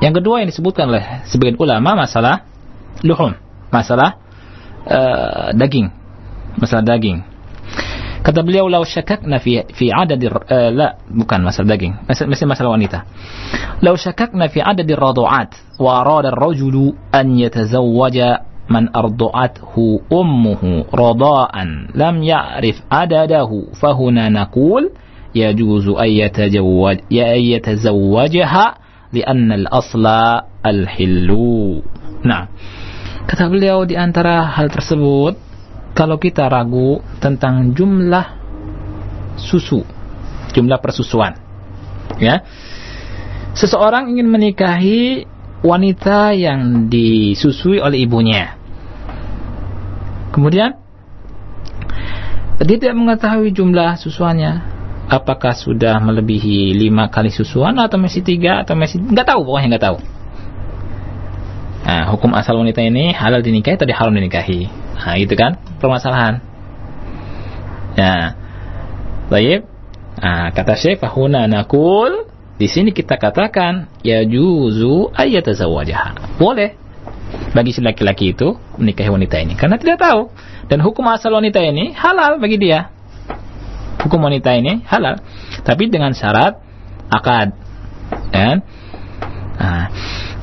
Yang kedua yang disebutkan oleh sebagian ulama masalah luhum, masalah uh, daging, masalah daging. Kata beliau, "Lau syakakna fi fi adad uh, la bukan masalah daging, masih masalah wanita. Lau syakakna fi adad ar-radu'at wa arada ar-rajulu an yatazawwaja man ardu'athu ummuhu rada'an lam ya'rif adadahu fahuna naqul yajuzu an yatazawwaj ya yatazawwajaha lianna al-asla al-hillu. Nah, kata beliau di antara hal tersebut kalau kita ragu tentang jumlah susu, jumlah persusuan. Ya. Seseorang ingin menikahi wanita yang disusui oleh ibunya. Kemudian dia tidak mengetahui jumlah susuannya, apakah sudah melebihi lima kali susuan atau masih tiga atau masih nggak tahu pokoknya nggak tahu. Nah, hukum asal wanita ini halal dinikahi atau haram dinikahi? Nah, itu kan permasalahan. Ya. Baik. Nah, kata Syekh fahuna nakul di sini kita katakan ya juzu ayatazawwajaha. Boleh bagi si laki-laki itu menikahi wanita ini karena tidak tahu dan hukum asal wanita ini halal bagi dia. Hukum wanita ini halal, tapi dengan syarat akad. Ya. Nah,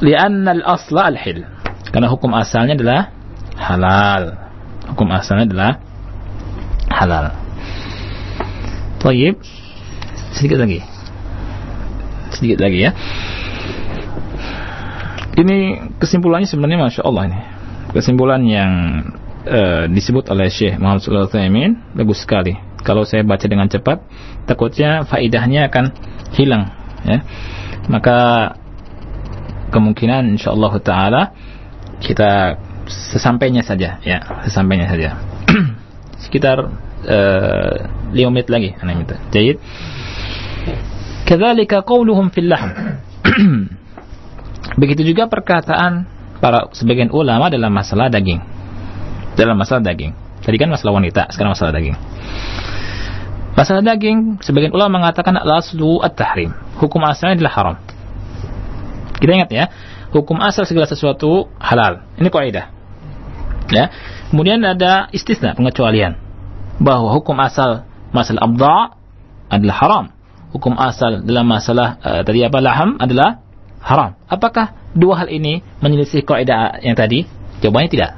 al-asla al-hil. Karena hukum asalnya adalah halal. Hukum asalnya adalah halal. Tayyib. Sedikit lagi sedikit lagi ya. Ini kesimpulannya sebenarnya masya Allah ini. Kesimpulan yang uh, disebut oleh Syekh Muhammad Sallallahu Alaihi bagus sekali. Kalau saya baca dengan cepat, takutnya faidahnya akan hilang. Ya. Maka kemungkinan insya Allah Taala kita sesampainya saja, ya sesampainya saja. Sekitar eh, 5 menit lagi, anak minta. Jahit. Kadzalika qauluhum fil lahm. Begitu juga perkataan para sebagian ulama dalam masalah daging. Dalam masalah daging. Tadi kan masalah wanita, sekarang masalah daging. Masalah daging, sebagian ulama mengatakan al-aslu at-tahrim. Hukum asalnya adalah haram. Kita ingat ya, hukum asal segala sesuatu halal. Ini kaidah. Ya. Kemudian ada istisna, pengecualian. Bahwa hukum asal masalah abda adalah haram hukum asal dalam masalah uh, tadi apa laham adalah haram. Apakah dua hal ini menyelisih kaidah yang tadi? Jawabannya tidak.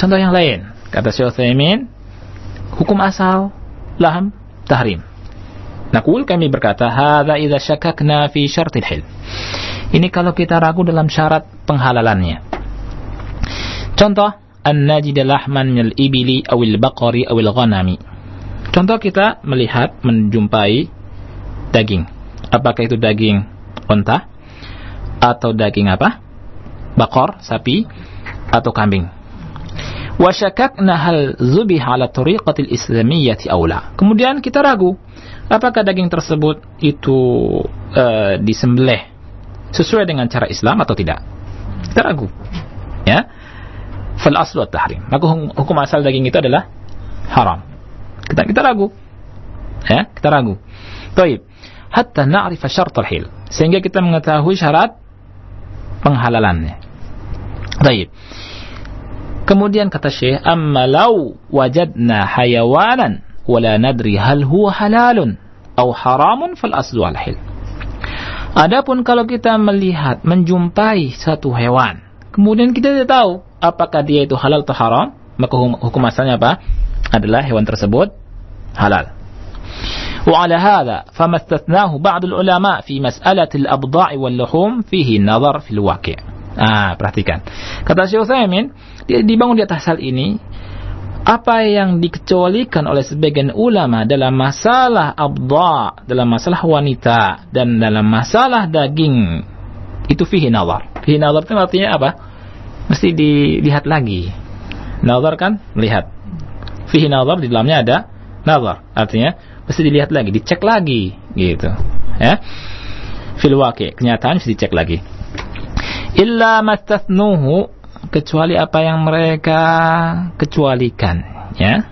Contoh yang lain, kata Syekh Utsaimin, hukum asal laham tahrim. Nakul kami berkata, hadza idza syakakna fi syartil hil. Ini kalau kita ragu dalam syarat penghalalannya. Contoh, an najida lahman minal ibili awil baqari awil ghanami Contoh kita melihat, menjumpai daging. Apakah itu daging unta atau daging apa? Bakor, sapi atau kambing. Wasyakakna hal zubih ala turiqatil islamiyyati aula. Kemudian kita ragu, apakah daging tersebut itu uh, disembelih sesuai dengan cara Islam atau tidak? Kita ragu. Ya. Fal aslu at-tahrim. Maka hukum asal daging itu adalah haram. Kita kita ragu. Ya, kita ragu. Baik. Hatta na'rif syart al-hil. Sehingga kita mengetahui syarat penghalalannya. Baik. Kemudian kata Syekh, "Amma law wajadna hayawanan wala nadri hal huwa halalun aw haramun fal aslu al-hil." Adapun kalau kita melihat, menjumpai satu hewan, kemudian kita tidak tahu apakah dia itu halal atau haram, maka hukum, hukum asalnya apa? Adalah hewan tersebut halal. وعلى هذا فما استثناه بعض العلماء في مسألة الأبضاع واللحوم فيه نظر في الواقع Ah, perhatikan. Kata Syekh Utsaimin, dibangun di atas hal ini apa yang dikecualikan oleh sebagian ulama dalam masalah abda, dalam masalah wanita dan dalam masalah daging itu fihi nazar. Fihi nazar itu artinya apa? Mesti dilihat lagi. Nazar kan melihat. Fihi nazar di dalamnya ada nazar. Artinya mesti dilihat lagi, dicek lagi gitu. Ya. Fil waqi, kenyataan mesti dicek lagi. Illa mastathnuhu kecuali apa yang mereka kecualikan, ya.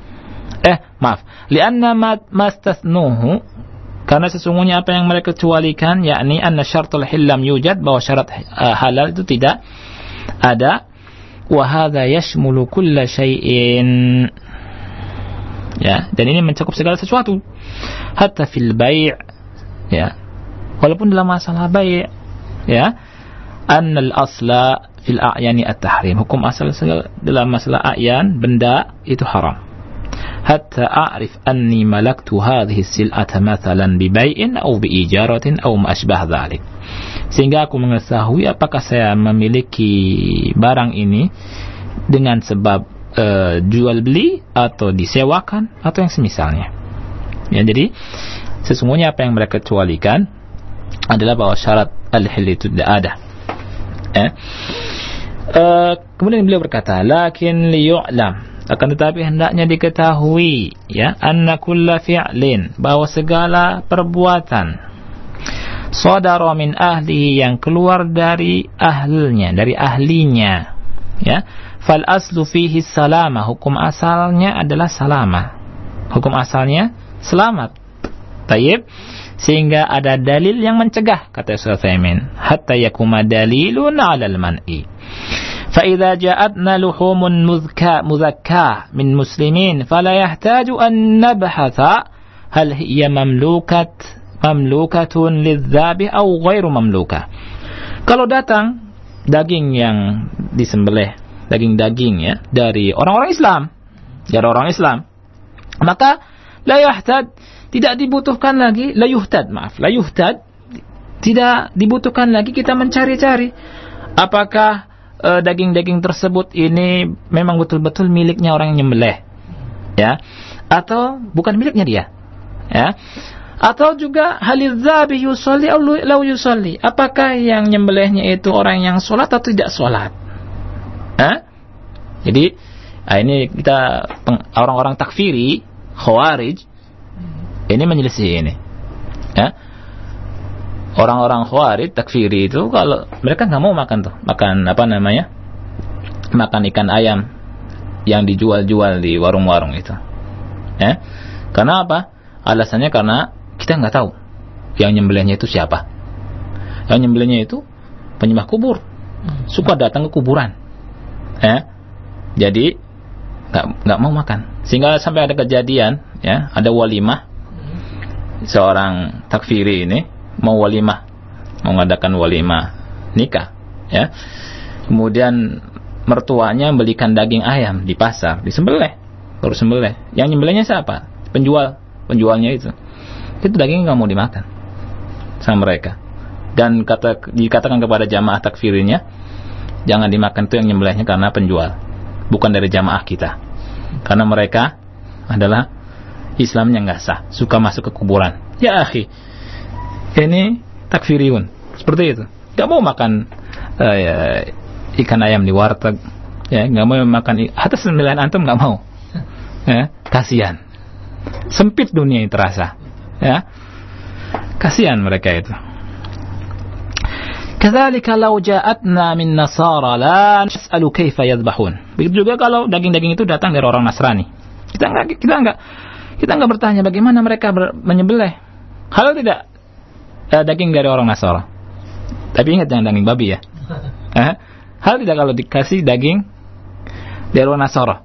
Eh, maaf. Lianna mastathnuhu karena sesungguhnya apa yang mereka kecualikan yakni anna syartul hillam yujad bahwa syarat uh, halal itu tidak ada wa hadza yashmulu kulla syai'in ya dan ini mencakup segala sesuatu. Hatta fil bai' ya. Walaupun dalam masalah bai' ya. An al asla fil a'yani at-tahrim. Hukum asal dalam masalah a'yan benda itu haram anni malaktu hadhihi sil'ata mathalan bi bai'in aw bi ijaratin aw ma asbah dhalik sehingga aku mengetahui apakah saya memiliki barang ini dengan sebab uh, jual beli atau disewakan atau yang semisalnya. Ya, jadi sesungguhnya apa yang mereka kecualikan adalah bahwa syarat al-hil itu tidak ada. Ya. Uh, kemudian beliau berkata, "Lakin liyu'lam" akan tetapi hendaknya diketahui ya anna kulla fi'lin bahwa segala perbuatan sadara min ahlihi yang keluar dari ahlnya dari ahlinya ya Fal aslu fihi salama. Hukum asalnya adalah salama. Hukum asalnya selamat. Tayyib Sehingga ada dalil yang mencegah, kata Sulaiman. Hatta yakuma dalilun ala al-man'i. فإذا جاءتنا لحوم مذكى من مسلمين فلا يحتاج أن نبحث هل هي مملوكة مملوكة للذابح أو غير مملوكة kalau datang daging yang disembelih daging-daging ya dari orang-orang Islam, dari orang Islam. Maka la yuhtad tidak dibutuhkan lagi la yuhtad, maaf, la yuhtad tidak dibutuhkan lagi kita mencari-cari. Apakah eh, daging-daging uh, tersebut ini memang betul-betul miliknya orang yang nyembelih? Ya. Atau bukan miliknya dia? Ya. Atau juga halizabi yusalli atau yusalli? Apakah yang nyembelihnya itu orang yang sholat atau tidak sholat? Jadi nah ini kita orang-orang takfiri, khawarij, ini menyelisih ini. Ya. Orang-orang khawarij takfiri itu kalau mereka nggak mau makan tuh, makan apa namanya? Makan ikan ayam yang dijual-jual di warung-warung itu. Ya. Karena apa? Alasannya karena kita nggak tahu yang nyembelihnya itu siapa. Yang nyembelihnya itu penyembah kubur. Suka datang ke kuburan ya jadi nggak nggak mau makan sehingga sampai ada kejadian ya ada walimah seorang takfiri ini mau walimah mau mengadakan walimah nikah ya. Kemudian mertuanya belikan daging ayam di pasar disembelih baru sembelih. Yang nyembelihnya siapa? Penjual penjualnya itu. Itu daging nggak mau dimakan sama mereka. Dan kata dikatakan kepada jamaah takfirinya jangan dimakan itu yang nyembelihnya karena penjual bukan dari jamaah kita. Karena mereka adalah Islamnya nggak sah. Suka masuk ke kuburan. Ya akhi. Ini takfiriun seperti itu. Nggak mau makan uh, ikan ayam di warteg. Ya nggak mau makan atas sembilan antum nggak mau. Ya kasihan. Sempit dunia ini terasa. Ya kasihan mereka itu. Kadzalika law ja'atna min nasara la nas'alu kaifa. Begitu juga kalau daging-daging itu datang dari orang Nasrani. Kita enggak kita enggak kita enggak bertanya bagaimana mereka ber, menyembelih. Hal tidak eh, daging dari orang Nasara. Tapi ingat jangan daging babi ya. Eh? Hal tidak kalau dikasih daging dari orang Nasara.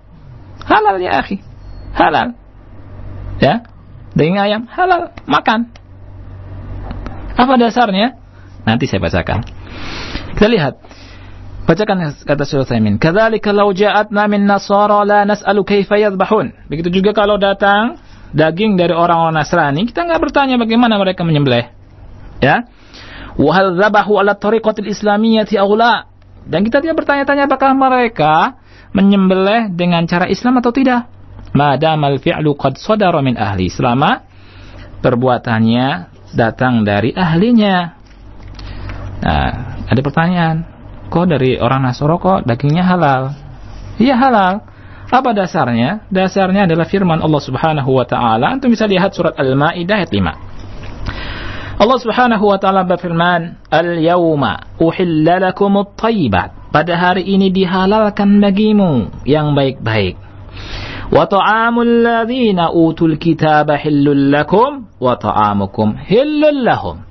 Halal ya akhi. Halal. Ya. Daging ayam halal, makan. Apa dasarnya? Nanti saya bacakan. Kita lihat. Bacakan kata Syekh Utsaimin. Kadzalika law ja'atna min nasara la nas'alu kaifa yadhbahun. Begitu juga kalau datang daging dari orang-orang Nasrani, kita nggak bertanya bagaimana mereka menyembelih. Ya. Wa hal dzabahu ala tariqatil islamiyyati aw. Dan kita tidak bertanya-tanya apakah mereka menyembelih dengan cara Islam atau tidak. Madamal fi'lu qad sadara min ahli. Selama perbuatannya datang dari ahlinya. Nah, ada pertanyaan. Kok dari orang Nasoro kok dagingnya halal? Iya halal. Apa dasarnya? Dasarnya adalah firman Allah Subhanahu wa taala. Antum bisa lihat surat Al-Maidah ayat 5. Allah Subhanahu wa taala berfirman, "Al-yauma uhilla lakumut thayyibat." Pada hari ini dihalalkan bagimu yang baik-baik. Wa ta'amul ladzina utul kitaba hillul lakum wa ta'amukum hillul lahum.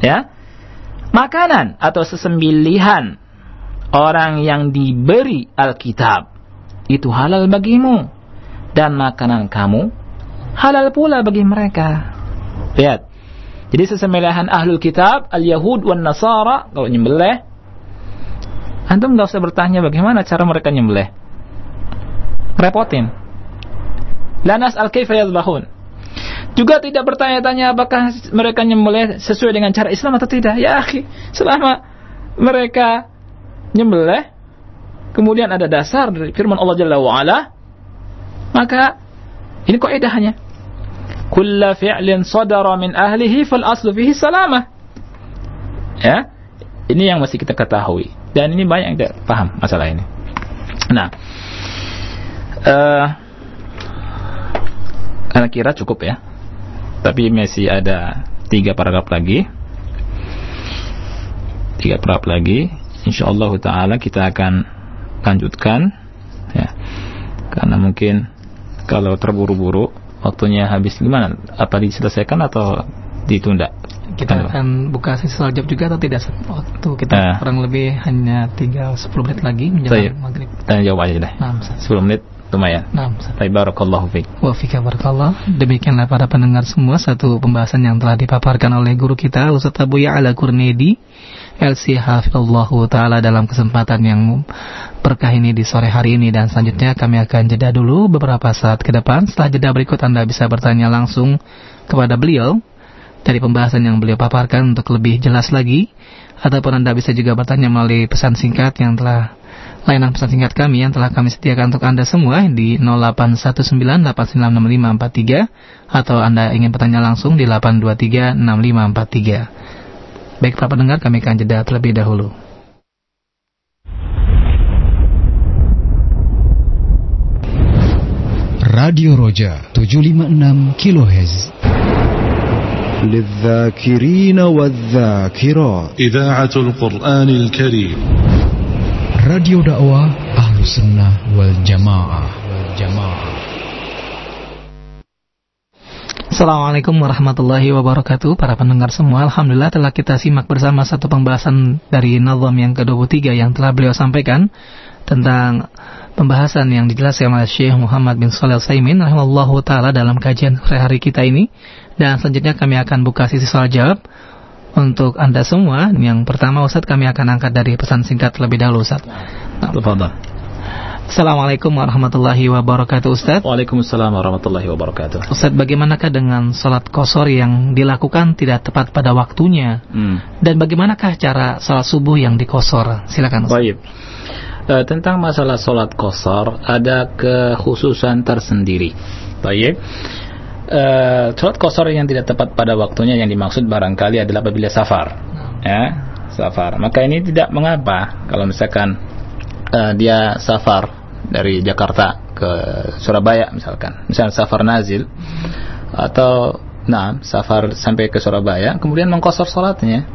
Ya. Makanan atau sesembelihan orang yang diberi Alkitab itu halal bagimu dan makanan kamu halal pula bagi mereka. Lihat. Jadi sesembelihan ahlul kitab, al-yahud wan nasara kalau nyembelih antum nggak usah bertanya bagaimana cara mereka nyembelih. Repotin. Lanas al-kaifa yadhbahun. Juga tidak bertanya-tanya apakah mereka nyembelih sesuai dengan cara Islam atau tidak. Ya akhi, selama mereka nyembelih, kemudian ada dasar dari firman Allah Jalla wa'ala, maka ini kaidahnya. Kulla fi'lin sadara min ahlihi fal aslu fihi salamah. Ya, ini yang mesti kita ketahui. Dan ini banyak yang tidak paham masalah ini. Nah, uh, anak kira cukup ya. Tapi masih ada tiga paragraf lagi. Tiga paragraf lagi. Insyaallah taala kita akan lanjutkan ya. Karena mungkin kalau terburu-buru waktunya habis. Gimana? Apa diselesaikan atau ditunda? Kita akan buka sesi jawab juga atau tidak waktu kita uh, kurang lebih hanya tinggal 10 menit lagi menjelang maghrib. tanya jawab aja deh. Nah, 10 menit lumayan. Nah, barakallahu fiik. Wa fika barakallah. Demikianlah para pendengar semua satu pembahasan yang telah dipaparkan oleh guru kita Ustaz Abu Ya'la Kurnedi LC Hafizallahu taala dalam kesempatan yang berkah ini di sore hari ini dan selanjutnya kami akan jeda dulu beberapa saat ke depan. Setelah jeda berikut Anda bisa bertanya langsung kepada beliau dari pembahasan yang beliau paparkan untuk lebih jelas lagi ataupun Anda bisa juga bertanya melalui pesan singkat yang telah layanan pesan singkat kami yang telah kami sediakan untuk Anda semua di 0819896543 atau Anda ingin bertanya langsung di 8236543. Baik para pendengar, kami akan jeda terlebih dahulu. Radio Roja 756 kHz للذاكرين والذاكرات إذاعة القرآن الكريم Radio dakwah Ahlu Sunnah wal Jamaah. Jamaah. Assalamualaikum warahmatullahi wabarakatuh Para pendengar semua Alhamdulillah telah kita simak bersama Satu pembahasan dari Nazam yang ke-23 Yang telah beliau sampaikan Tentang pembahasan yang dijelaskan oleh Syekh Muhammad bin Shalih Al-Saimin Rahimahullah ta'ala dalam kajian hari kita ini Dan selanjutnya kami akan buka sisi soal jawab untuk Anda semua. Yang pertama Ustaz kami akan angkat dari pesan singkat terlebih dahulu Ustaz. Nah. Assalamualaikum warahmatullahi wabarakatuh Ustaz Waalaikumsalam warahmatullahi wabarakatuh Ustaz bagaimanakah dengan sholat kosor yang dilakukan tidak tepat pada waktunya hmm. Dan bagaimanakah cara sholat subuh yang dikosor Silakan Ustaz Baik e, Tentang masalah sholat kosor Ada kekhususan tersendiri Baik uh, sholat kosor yang tidak tepat pada waktunya yang dimaksud barangkali adalah apabila safar. Ya safar. Maka ini tidak mengapa kalau misalkan uh, dia safar dari Jakarta ke Surabaya misalkan. Misalnya safar nazil atau nah safar sampai ke Surabaya kemudian mengkosor sholatnya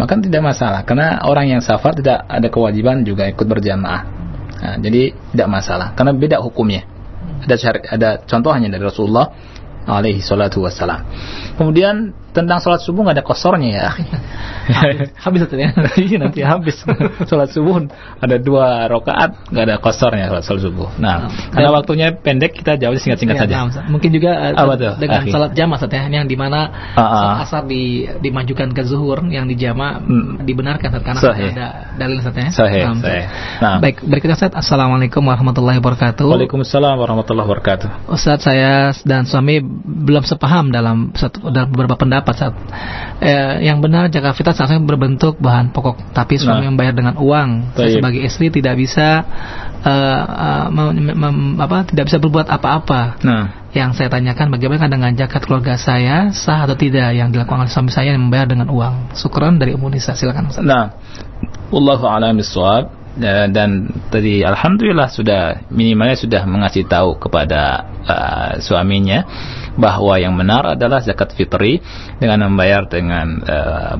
maka tidak masalah. Karena orang yang safar tidak ada kewajiban juga ikut berjamaah. Nah, jadi tidak masalah. Karena beda hukumnya. Ada ada contohnya dari Rasulullah alaihi salatu wassalam. Kemudian tentang sholat subuh nggak ada kosornya ya. habis, itu ya. Iya nanti habis sholat subuh ada dua rakaat nggak ada kosornya sholat, sholat subuh. Nah, Nah, karena dan- waktunya pendek kita jawab singkat-singkat Ya, saja. nah. Mungkin juga eh, Apa tuh, dengan akhi? salat jamaah Ustaz, ya, yang di mana Ah, ah. salat asar di, dimajukan ke zuhur yang di jamaah Hmm. dibenarkan Ustaz, karena Sahih. ada dalil ya. Sahih, Nah, sahih. Nah. Baik, berikutnya Ustaz. Assalamualaikum warahmatullahi wabarakatuh. Waalaikumsalam warahmatullahi wabarakatuh. Ustaz saya dan suami belum sepaham dalam satu dalam beberapa pendapat saat eh, yang benar jika fitrah seharusnya berbentuk bahan pokok. Tapi suami Nah. membayar dengan uang saya sebagai istri tidak bisa eh, eh, mem- mem- apa tidak bisa berbuat apa-apa. Nah, yang saya tanyakan bagaimana dengan zakat keluarga saya sah atau tidak yang dilakukan oleh suami saya yang membayar dengan uang? Syukran dari Ummu Nisa silakan Ustaz. Nah, wallahu a'lam bishawab. Eh, dan tadi alhamdulillah sudah minimalnya sudah mengasih tahu kepada eh, suaminya bahwa yang benar adalah zakat fitri dengan membayar dengan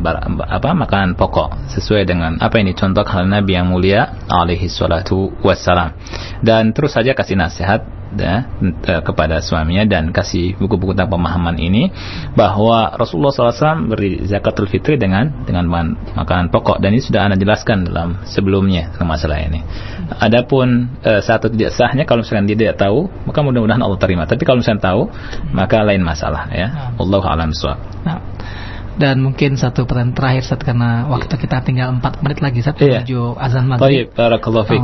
bar- apa makanan pokok sesuai dengan apa yang dicontohkan oleh Nabi yang mulia alaihi salatu wassalam. Dan terus saja kasih nasihat ya, eh, kepada suaminya dan kasih buku-buku tentang pemahaman ini bahwa Rasulullah SAW beri zakatul fitri dengan dengan makanan pokok dan ini sudah anda jelaskan dalam sebelumnya tentang masalah ini. Adapun eh, satu tidak sahnya kalau misalkan dia tidak tahu maka mudah-mudahan Allah terima. Tapi kalau misalkan tahu maka lain masalah ya. Wallahu a'lam bishawab. Nah, dan mungkin satu pertanyaan terakhir Ustaz karena waktu kita tinggal 4 menit lagi Ustaz Iya. menuju azan Baik, maghrib. barakallahu fiik.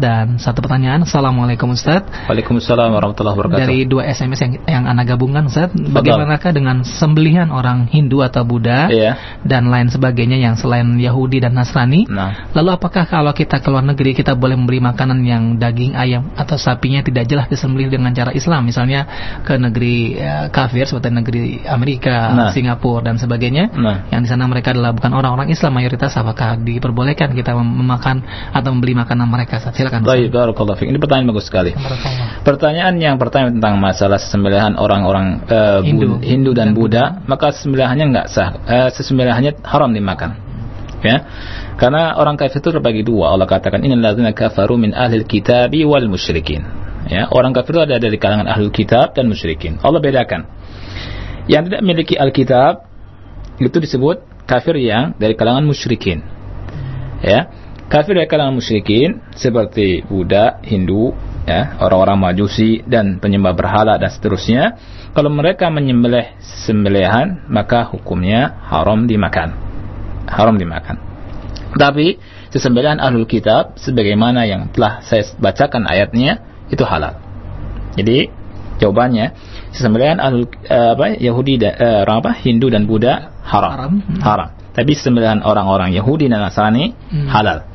Dan satu pertanyaan Assalamualaikum Ustaz Waalaikumsalam warahmatullahi wabarakatuh. dari dua SMS yang yang anda gabungkan Ustaz bagaimanakah dengan sembelihan orang Hindu atau Buddha Iya. dan lain sebagainya yang selain Yahudi dan Nasrani Nah, lalu apakah kalau kita ke luar negeri kita boleh membeli makanan yang daging ayam atau sapinya tidak jelas disembelih dengan cara Islam misalnya ke negeri eh, kafir seperti negeri Amerika Nah. Singapura dan sebagainya Nah. yang di sana mereka adalah bukan orang-orang Islam mayoritas apakah diperbolehkan kita mem- memakan atau membeli makanan mereka silakan baik, barakallahu fiik. Ini pertanyaan bagus sekali. Pertanyaan yang pertama tentang masalah sesembelihan orang-orang eh, Hindu. Hindu. Dan Buddha, maka sesembelihannya nggak sah. Eh, sesembelihannya haram dimakan. Ya. Karena orang kafir itu terbagi dua. Allah katakan innal ladzina kafaru min ahlil kitabi wal musyrikin. Ya, orang kafir itu ada dari kalangan ahlul kitab dan musyrikin. Allah bedakan. Yang tidak memiliki Alkitab itu disebut kafir yang dari kalangan musyrikin. Ya. Kafir dari kalangan musyrikin seperti Buddha, Hindu, ya, orang-orang Majusi dan penyembah berhala dan seterusnya, kalau mereka menyembelih sembelihan maka hukumnya haram dimakan. Haram dimakan. Tapi sesembelihan ahlul kitab sebagaimana yang telah saya bacakan ayatnya itu halal. Jadi jawabannya sesembelihan ahlul eh, apa Yahudi dan eh, Hindu dan Buddha haram. Haram. Hmm. Haram. Tapi sembelihan orang-orang Yahudi dan Nasrani Hmm. halal.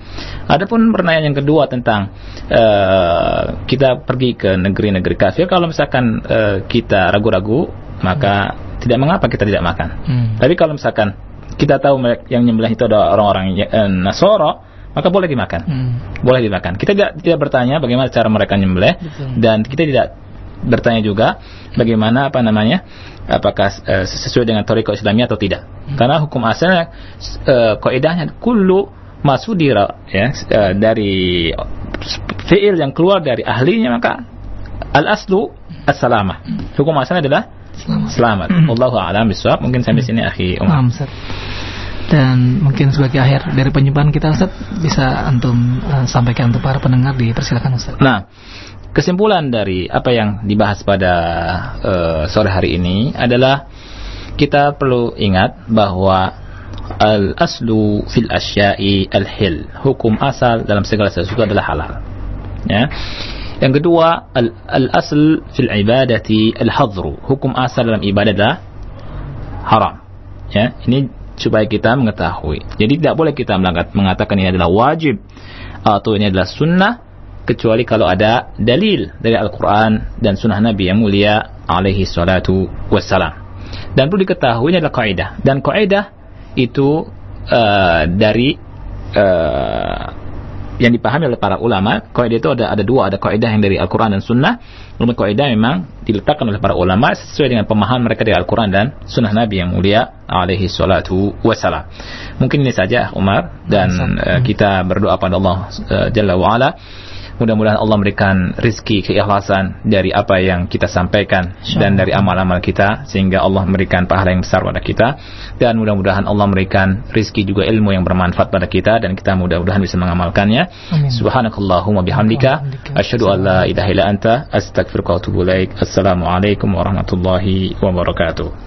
Adapun pertanyaan yang kedua tentang eh, kita pergi ke negeri-negeri kafir kalau misalkan eh, kita ragu-ragu maka tidak mengapa kita tidak makan. Hmm. Tapi kalau misalkan kita tahu yang nyembelih itu adalah orang-orang eh, Nasoro, maka boleh dimakan. Hmm. Boleh dimakan. Kita tidak, tidak bertanya bagaimana cara mereka nyembelih dan kita tidak bertanya juga bagaimana apa namanya apakah eh, sesuai dengan toriko Islamiyah atau tidak. Karena hukum asalnya uh, kaidahnya kullu masudira ya eh, dari fiil yang keluar dari ahlinya maka al aslu as-salamah. Hukum asalnya adalah Selamat. selamat. Wallahu a'lam bishawab. Mungkin sampai sini akhi Umar. Dan mungkin sebagai akhir dari penjumpan kita Ustaz bisa antum eh, sampaikan untuk para pendengar dipersilakan Ustaz. Nah, kesimpulan dari apa yang dibahas pada eh, sore hari ini adalah kita perlu ingat bahwa al aslu fil asya'i al hil hukum asal dalam segala sesuatu adalah halal. Ya. Yang kedua al, al asl fil ibadati al hadru hukum asal dalam ibadah adalah haram. Ya. Ini supaya kita mengetahui. Jadi tidak boleh kita mengatakan ini adalah wajib atau ini adalah sunnah kecuali kalau ada dalil dari Al-Quran dan sunnah Nabi yang mulia alaihi salatu wassalam. Dan perlu diketahui ini adalah kaidah. Dan kaidah itu eh, dari eh, yang dipahami oleh para ulama kaidah itu ada ada dua. Ada kaidah yang dari Al-Quran dan Sunnah. Kemudian kaidah memang diletakkan oleh para ulama sesuai dengan pemahaman mereka dari Al-Quran dan Sunnah Nabi yang mulia alaihi salatu wassalam. Mungkin ini saja Umar. Dan eh, kita berdoa pada Allah eh, Jalla wa'ala Mudah-mudahan Allah memberikan rizki keikhlasan dari apa yang kita sampaikan dan dari amal-amal kita sehingga Allah memberikan pahala yang besar pada kita dan mudah-mudahan Allah memberikan rizki juga ilmu yang bermanfaat pada kita dan kita mudah-mudahan bisa mengamalkannya. Amin. Subhanakallahumma bihamdika asyhadu an la ilaha illa anta astaghfiruka wa atubu ilaik. Assalamualaikum warahmatullahi wabarakatuh.